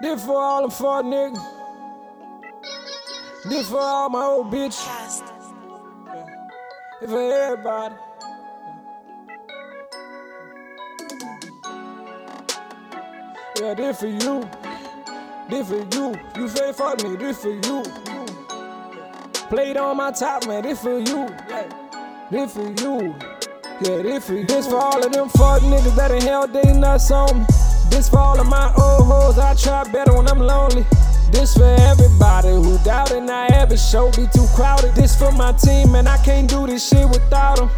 This for all the fuck niggas. This for all my old bitches. This for everybody. Yeah, this for you. This for you. You say fuck me, this for you. Played on my top, man, this for you. This for you. Yeah, this for you. This for all of them fuck niggas that ain't held they nuts on me. This for all of my old hoes, I try better when I'm lonely. This for everybody who doubted I ever show be too crowded. This for my team, and I can't do this shit without them.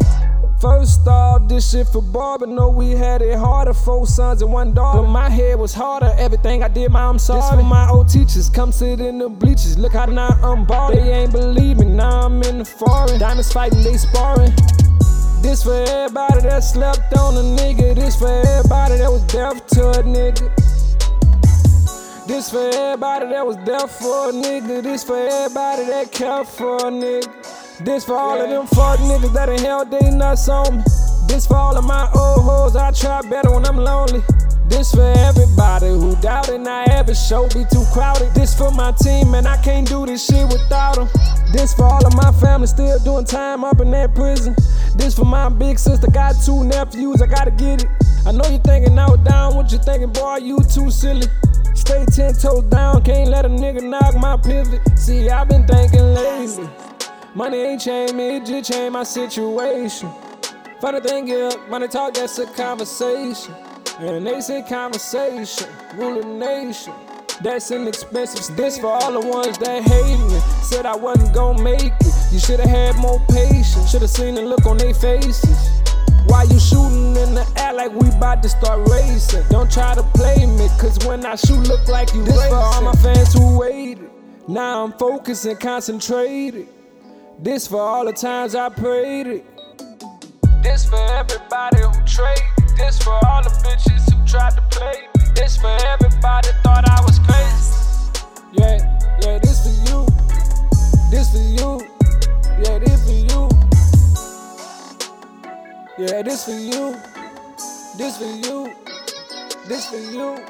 First off, this shit for Barbara. Know we had it harder, four sons and one daughter. But my head was harder, everything I did, my I'm sorry. This for my old teachers, come sit in the bleachers. Look how now I'm ballin'. They ain't believe me, now I'm in the foreign. Diamonds fighting, they sparring. This for everybody that slept on a nigga. This for everybody that was deaf to a nigga. This for everybody that was deaf for a nigga. This for everybody that cared for a nigga. This for all of them fuck niggas that ain't held they nuts on me. This for all of my old hoes, I try better when I'm lonely. This for everybody who doubted I ever show be too crowded. This for my team, and I can't do this shit without them. This for all of my family still doing time up in that prison. This for my big sister, got two nephews, I gotta get it. I know you thinking out down, what you thinking, boy, you too silly. Stay ten toes down, can't let a nigga knock my pivot. See, I've been thinking lately. Money ain't changed me, it just changed my situation. Funny thing is, money talk, that's a conversation. And they say conversation, rule nation. That's inexpensive. This for all the ones that hate me. Said I wasn't gonna make it. You should've had more patience. Should've seen the look on their faces. Why you shooting in the air like we bout to start racing? Don't try to play me, cause when I shoot, look like you This racing. for all my fans who waited. Now I'm focused and concentrated. This for all the times I prayed it. This for everybody who traded. This for all the bitches who tried to play me. This for everybody thought I was crazy. Yeah, yeah, this for you. This for you. Yeah, this for you. Yeah, this for you. This for you. This for you.